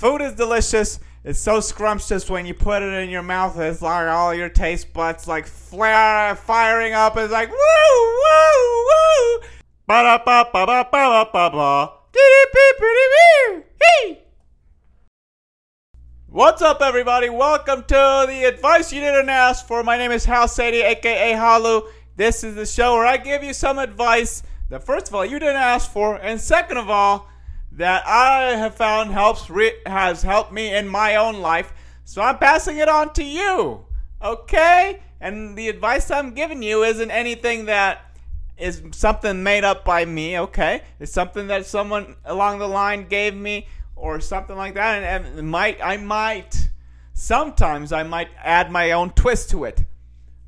food is delicious. It's so scrumptious when you put it in your mouth. It's like all your taste buds like flare, firing up. It's like woo, woo, woo. Ba da ba ba ba ba ba ba. ba. Hey. What's up, everybody? Welcome to the advice you didn't ask for. My name is Hal Sadie, aka Khalu. This is the show where I give you some advice that, first of all, you didn't ask for, and second of all, that I have found helps re- has helped me in my own life. So I'm passing it on to you. Okay? And the advice I'm giving you isn't anything that is something made up by me, okay? It's something that someone along the line gave me or something like that and, and might I might sometimes I might add my own twist to it.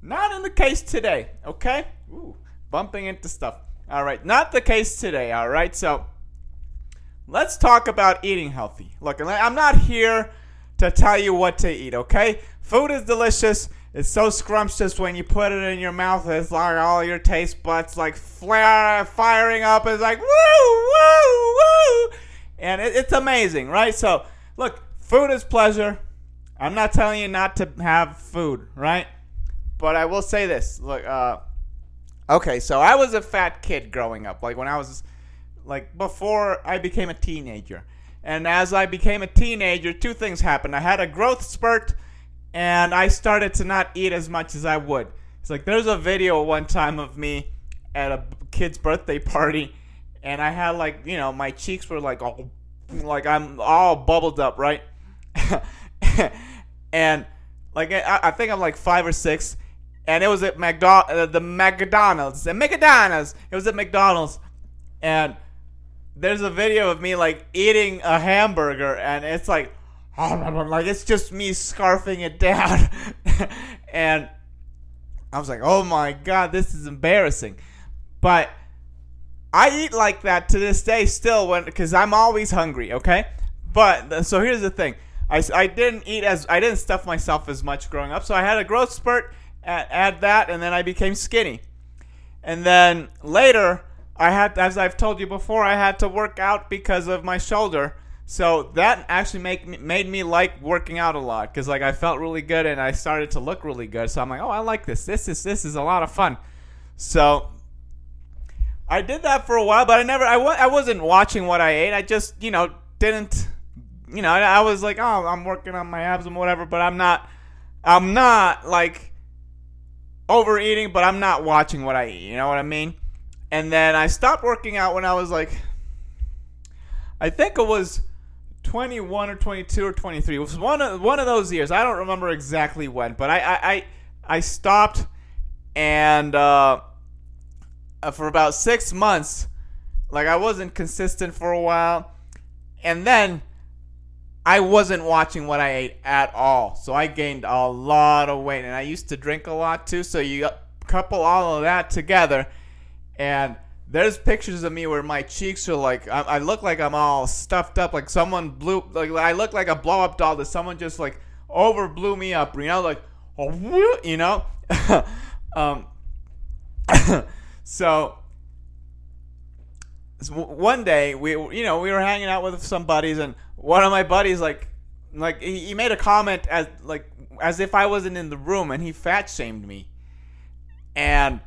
Not in the case today, okay? Ooh, bumping into stuff. All right, not the case today, all right? So let's talk about eating healthy. Look, I'm not here to tell you what to eat, okay? Food is delicious. It's so scrumptious when you put it in your mouth. It's like all your taste buds like flare, firing up. It's like woo, woo, woo, and it, it's amazing, right? So, look, food is pleasure. I'm not telling you not to have food, right? But I will say this. Look, uh, okay, so I was a fat kid growing up. Like when I was like before I became a teenager. And as I became a teenager, two things happened. I had a growth spurt and I started to not eat as much as I would. It's like there's a video one time of me at a kid's birthday party and I had like, you know, my cheeks were like all like I'm all bubbled up, right? and like I, I, think I'm like 5 or 6 and it was at McDonald's, uh, the McDonald's, the McDonald's. It was at McDonald's and there's a video of me like eating a hamburger, and it's like, like it's just me scarfing it down, and I was like, oh my god, this is embarrassing, but I eat like that to this day still when because I'm always hungry. Okay, but so here's the thing. I, I didn't eat as I didn't stuff myself as much growing up, so I had a growth spurt. at, add that, and then I became skinny. And then later, I had, as I've told you before, I had to work out because of my shoulder. So that actually make me, made me like working out a lot because like I felt really good and I started to look really good. So I'm like, oh, I like this. This is this is a lot of fun. So I did that for a while, but I never I, wa- I wasn't watching what I ate. I just you know didn't you know I, I was like, oh, I'm working on my abs and whatever, but I'm not I'm not like overeating, but I'm not watching what I eat. You know what I mean? And then I stopped working out when I was like, I think it was 21 or 22 or 23. It was one of one of those years. I don't remember exactly when, but I I I, I stopped and uh, for about six months, like I wasn't consistent for a while, and then I wasn't watching what I ate at all. So I gained a lot of weight, and I used to drink a lot too. So you couple all of that together and there's pictures of me where my cheeks are like I, I, look like I'm all stuffed up, like someone blew like I look like a blow up doll that someone just like over blew me up, you know, like oh, you know. um, so, so one day we you know we were hanging out with some buddies and one of my buddies like like he, he made a comment as like as if I wasn't in the room and he fat shamed me, and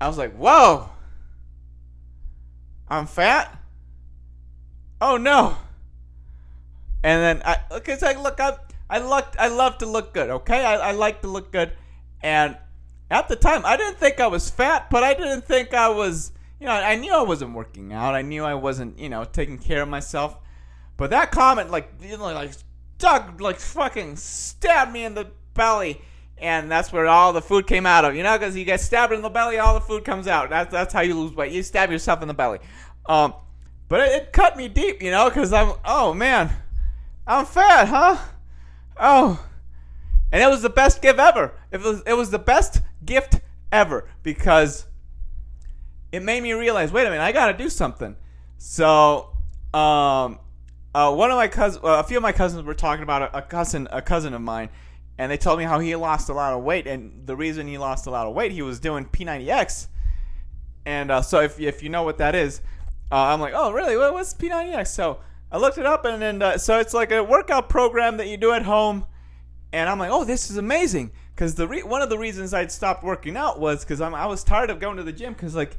I was like whoa I'm fat. Oh no. And then I so I look up. I look. I love to look good. Okay, I, I like to look good. And at the time, I didn't think I was fat, but I didn't think I was. You know, I knew I wasn't working out. I knew I wasn't. You know, taking care of myself. But that comment, like, you know, like stuck, like fucking stabbed me in the belly and that's where all the food came out of. You know, because you get stabbed in the belly, all the food comes out. That's that's how you lose weight. You stab yourself in the belly. Um, but it, it cut me deep, you know, because I'm oh man, I'm fat, huh? Oh, and it was the best gift ever. It was it was the best gift ever because it made me realize, wait a minute, I got to do something. So, um, uh, one of my cousins, a few of my cousins were talking about a, a cousin, a cousin of mine and they told me how he lost a lot of weight, and the reason he lost a lot of weight, he was doing P90X, and uh, so if if you know what that is, uh, I'm like, oh really? What's P90X? So I looked it up, and then uh, so it's like a workout program that you do at home, and I'm like, oh, this is amazing. Because the re- one of the reasons I'd stopped working out was because I was tired of going to the gym because like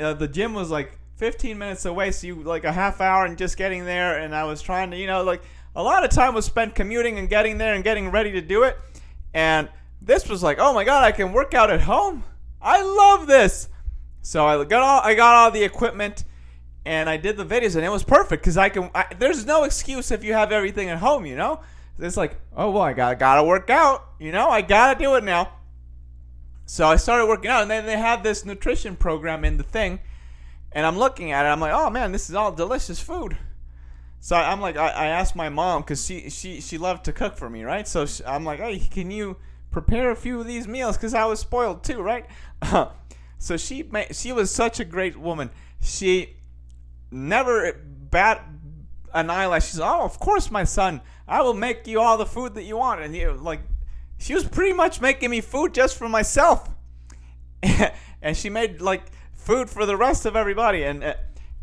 uh, the gym was like 15 minutes away, so you like a half hour and just getting there, and I was trying to, you know, like a lot of time was spent commuting and getting there and getting ready to do it, and this was like, oh my god, I can work out at home. I love this. So I got all I got all the equipment and I did the videos and it was perfect because I can. I, there's no excuse if you have everything at home, you know. It's like, oh well, I gotta gotta work out, you know. I gotta do it now. So I started working out, and then they had this nutrition program in the thing, and I'm looking at it. I'm like, oh man, this is all delicious food. So I'm like, I, I asked my mom because she she she loved to cook for me, right? So she, I'm like, hey, can you prepare a few of these meals? Because I was spoiled too, right? so she made, she was such a great woman. She never bat an eyelash. She's oh, of course, my son. I will make you all the food that you want. And you like, she was pretty much making me food just for myself, and she made like food for the rest of everybody. And uh,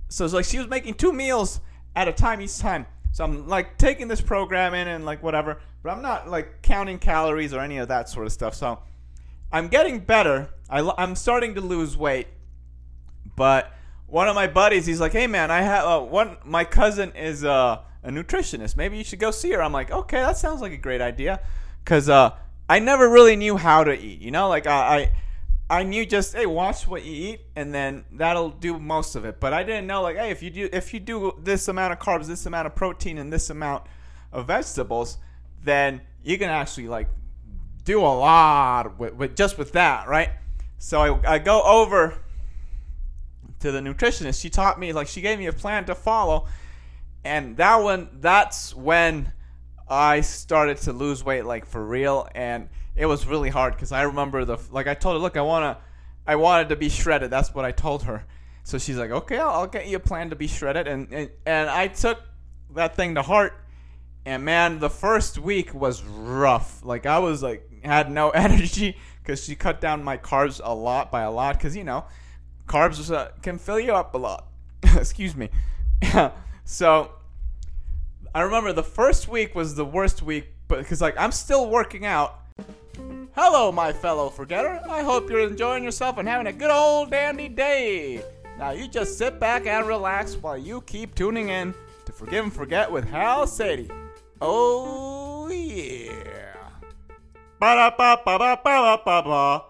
so it's like she was making two meals at a time each time. So I'm like taking this program in and like whatever, but I'm not like counting calories or any of that sort of stuff. So I'm getting better. I, I'm starting to lose weight, but one of my buddies, he's like, "Hey man, I have uh, one. My cousin is uh, a nutritionist. Maybe you should go see her." I'm like, "Okay, that sounds like a great idea," because uh, I never really knew how to eat. You know, like I, I, I knew just hey, watch what you eat, and then that'll do most of it. But I didn't know like, hey, if you do if you do this amount of carbs, this amount of protein, and this amount of vegetables, then you can actually like do a lot with, with just with that, right? So I, I go over to the nutritionist. She taught me like she gave me a plan to follow, and that one that's when I started to lose weight like for real, and it was really hard because I remember the like I told her, look, I wanna, I wanted to be shredded. That's what I told her. So she's like, okay, I'll, I'll get you a plan to be shredded, and, and and I took that thing to heart. And man, the first week was rough. Like I was like had no energy because she cut down my carbs a lot by a lot. Because you know, carbs uh, can fill you up a lot. Excuse me. so I remember the first week was the worst week, but because like I'm still working out. Hello, my fellow forgetter. I hope you're enjoying yourself and having a good old dandy day. Now you just sit back and relax while you keep tuning in to Forgive and Forget with Hal Sadie. Oh yeah. Ba da ba ba ba ba ba ba.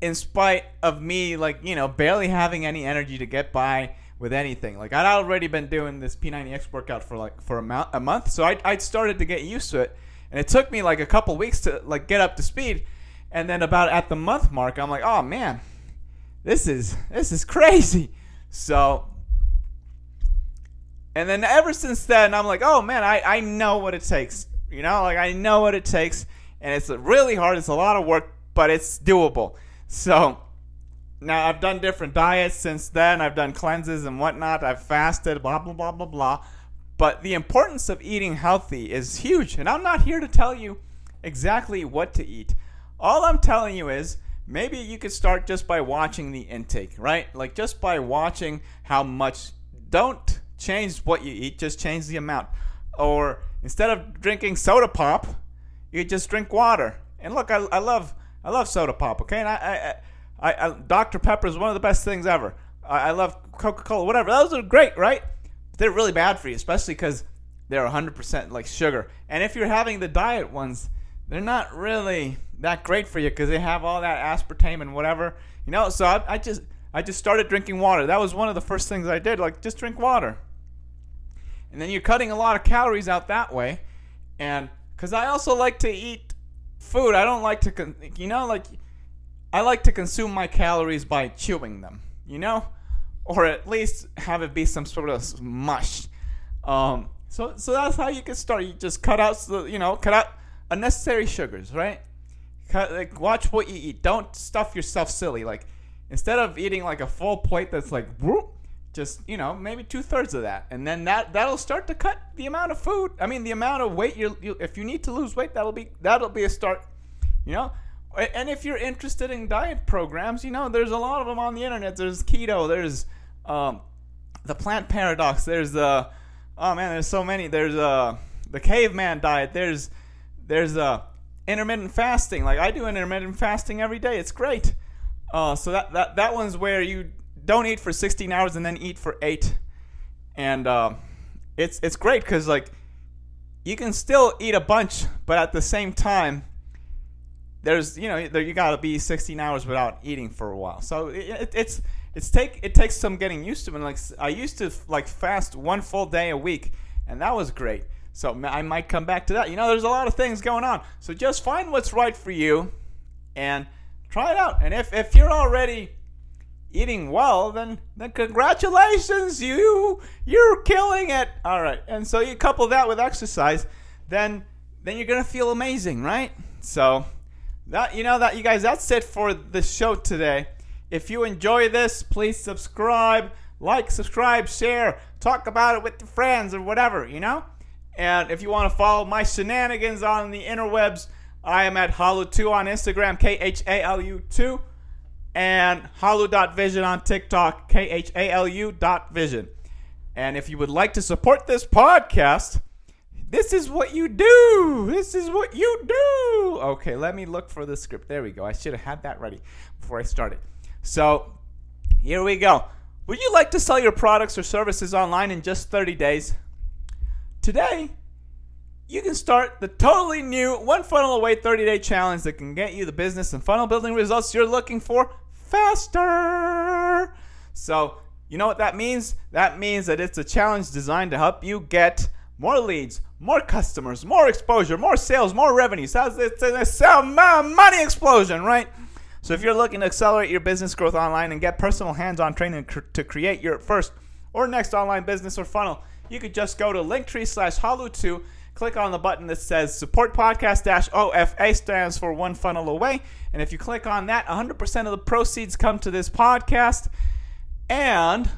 In spite of me, like you know, barely having any energy to get by with anything. Like I'd already been doing this P90X workout for like for a, mo- a month, so I I started to get used to it, and it took me like a couple weeks to like get up to speed, and then about at the month mark, I'm like, oh man, this is this is crazy. So, and then ever since then, I'm like, oh man, I I know what it takes. You know, like I know what it takes, and it's really hard. It's a lot of work, but it's doable. So now I've done different diets since then. I've done cleanses and whatnot. I've fasted, blah blah blah blah blah. But the importance of eating healthy is huge, and I'm not here to tell you exactly what to eat. All I'm telling you is maybe you could start just by watching the intake, right? Like just by watching how much. Don't change what you eat, just change the amount. Or instead of drinking soda pop, you just drink water. And look, I, I love I love soda pop. Okay, and I, I, I, I Dr Pepper is one of the best things ever. I, I love Coca Cola, whatever. Those are great, right? But they're really bad for you, especially because they're 100% like sugar. And if you're having the diet ones, they're not really that great for you because they have all that aspartame and whatever. You know, so I, I just I just started drinking water. That was one of the first things I did. Like just drink water. And then you're cutting a lot of calories out that way. And because I also like to eat food, I don't like to, you know, like I like to consume my calories by chewing them, you know, or at least have it be some sort of mush. Um, so so that's how you can start. You just cut out, you know, cut out unnecessary sugars, right? Cut, like watch what you eat. Don't stuff yourself silly. Like instead of eating like a full plate that's like whoop, just you know maybe two thirds of that, and then that that'll start to cut the amount of food. I mean the amount of weight you you if you need to lose weight, that'll be that'll be a start. You know, and if you're interested in diet programs, you know there's a lot of them on the internet. There's keto, there's um, the plant paradox. There's uh, oh man, there's so many. There's uh, the caveman diet. There's there's uh, intermittent fasting. Like I do intermittent fasting every day. It's great. Uh, so that, that that one's where you don't eat for 16 hours and then eat for eight, and uh, it's it's great because like you can still eat a bunch, but at the same time, there's you know there, you got to be 16 hours without eating for a while. So it, it, it's it's take it takes some getting used to. And like I used to like fast one full day a week, and that was great. So I might come back to that. You know, there's a lot of things going on. So just find what's right for you, and try it out. And if if you're already eating well, then then congratulations, you you're killing it. All right. And so you couple that with exercise, then then you're gonna feel amazing, right? So that you know that you guys that's it for the show today. If you enjoy this, please subscribe, like, subscribe, share, talk about it with your friends or whatever, you know? And if you want to follow my shenanigans on the interwebs, I am at Khalu2 on Instagram, K H A L U 2, and Khalu.vision on TikTok, K H A L U dot vision. And if you would like to support this podcast, this is what you do. This is what you do. Okay, let me look for the script. There we go. I should have had that ready before I started. So, here we go. Would you like to sell your products or services online in just 30 days? Today, you can start the totally new One Funnel Away 30 day challenge that can get you the business and funnel building results you're looking for faster. So, you know what that means? That means that it's a challenge designed to help you get more leads, more customers, more exposure, more sales, more revenues. It's a money explosion, right? So if you're looking to accelerate your business growth online and get personal hands-on training to create your first or next online business or funnel, you could just go to linktree slash khalu2 click on the button that says support podcast dash OFA stands for one funnel away. And if you click on that, 100% of the proceeds come to this podcast. And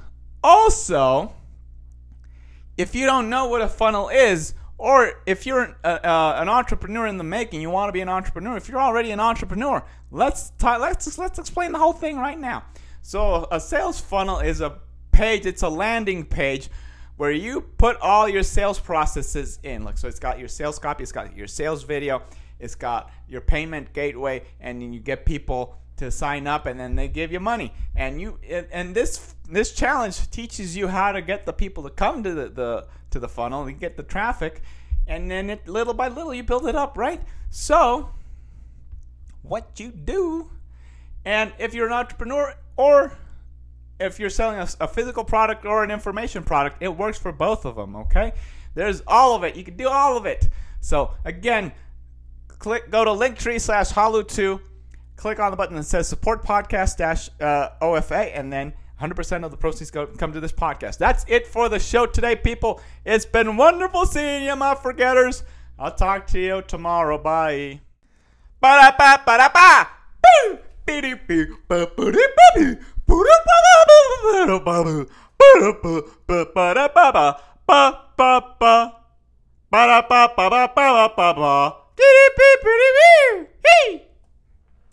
also, if you don't know what a funnel is, or if you're an, uh, uh, an entrepreneur in the making, you want to be an entrepreneur. If you're already an entrepreneur, let's t- let's let's explain the whole thing right now. So a sales funnel is a page. It's a landing page where you put all your sales processes in. Like so, it's got your sales copy, it's got your sales video, it's got your payment gateway, and then you get people to sign up, and then they give you money. And you and this this challenge teaches you how to get the people to come to the, the to the funnel and get the traffic, and then it, little by little you build it up, right? So, what you do, and if you're an entrepreneur or if you're selling a, a, physical product or an information product, it works for both of them. Okay, there's all of it. You can do all of it. So again, click go to linktree slash khalu2, click on the button that says support podcast dash uh, OFA, and then 100% of the proceeds go, come to this podcast. That's it for the show today, people. It's been wonderful seeing you, my forgetters. I'll talk to you tomorrow. Bye. Ba-da-ba, ba-da-ba. Boo! Hey!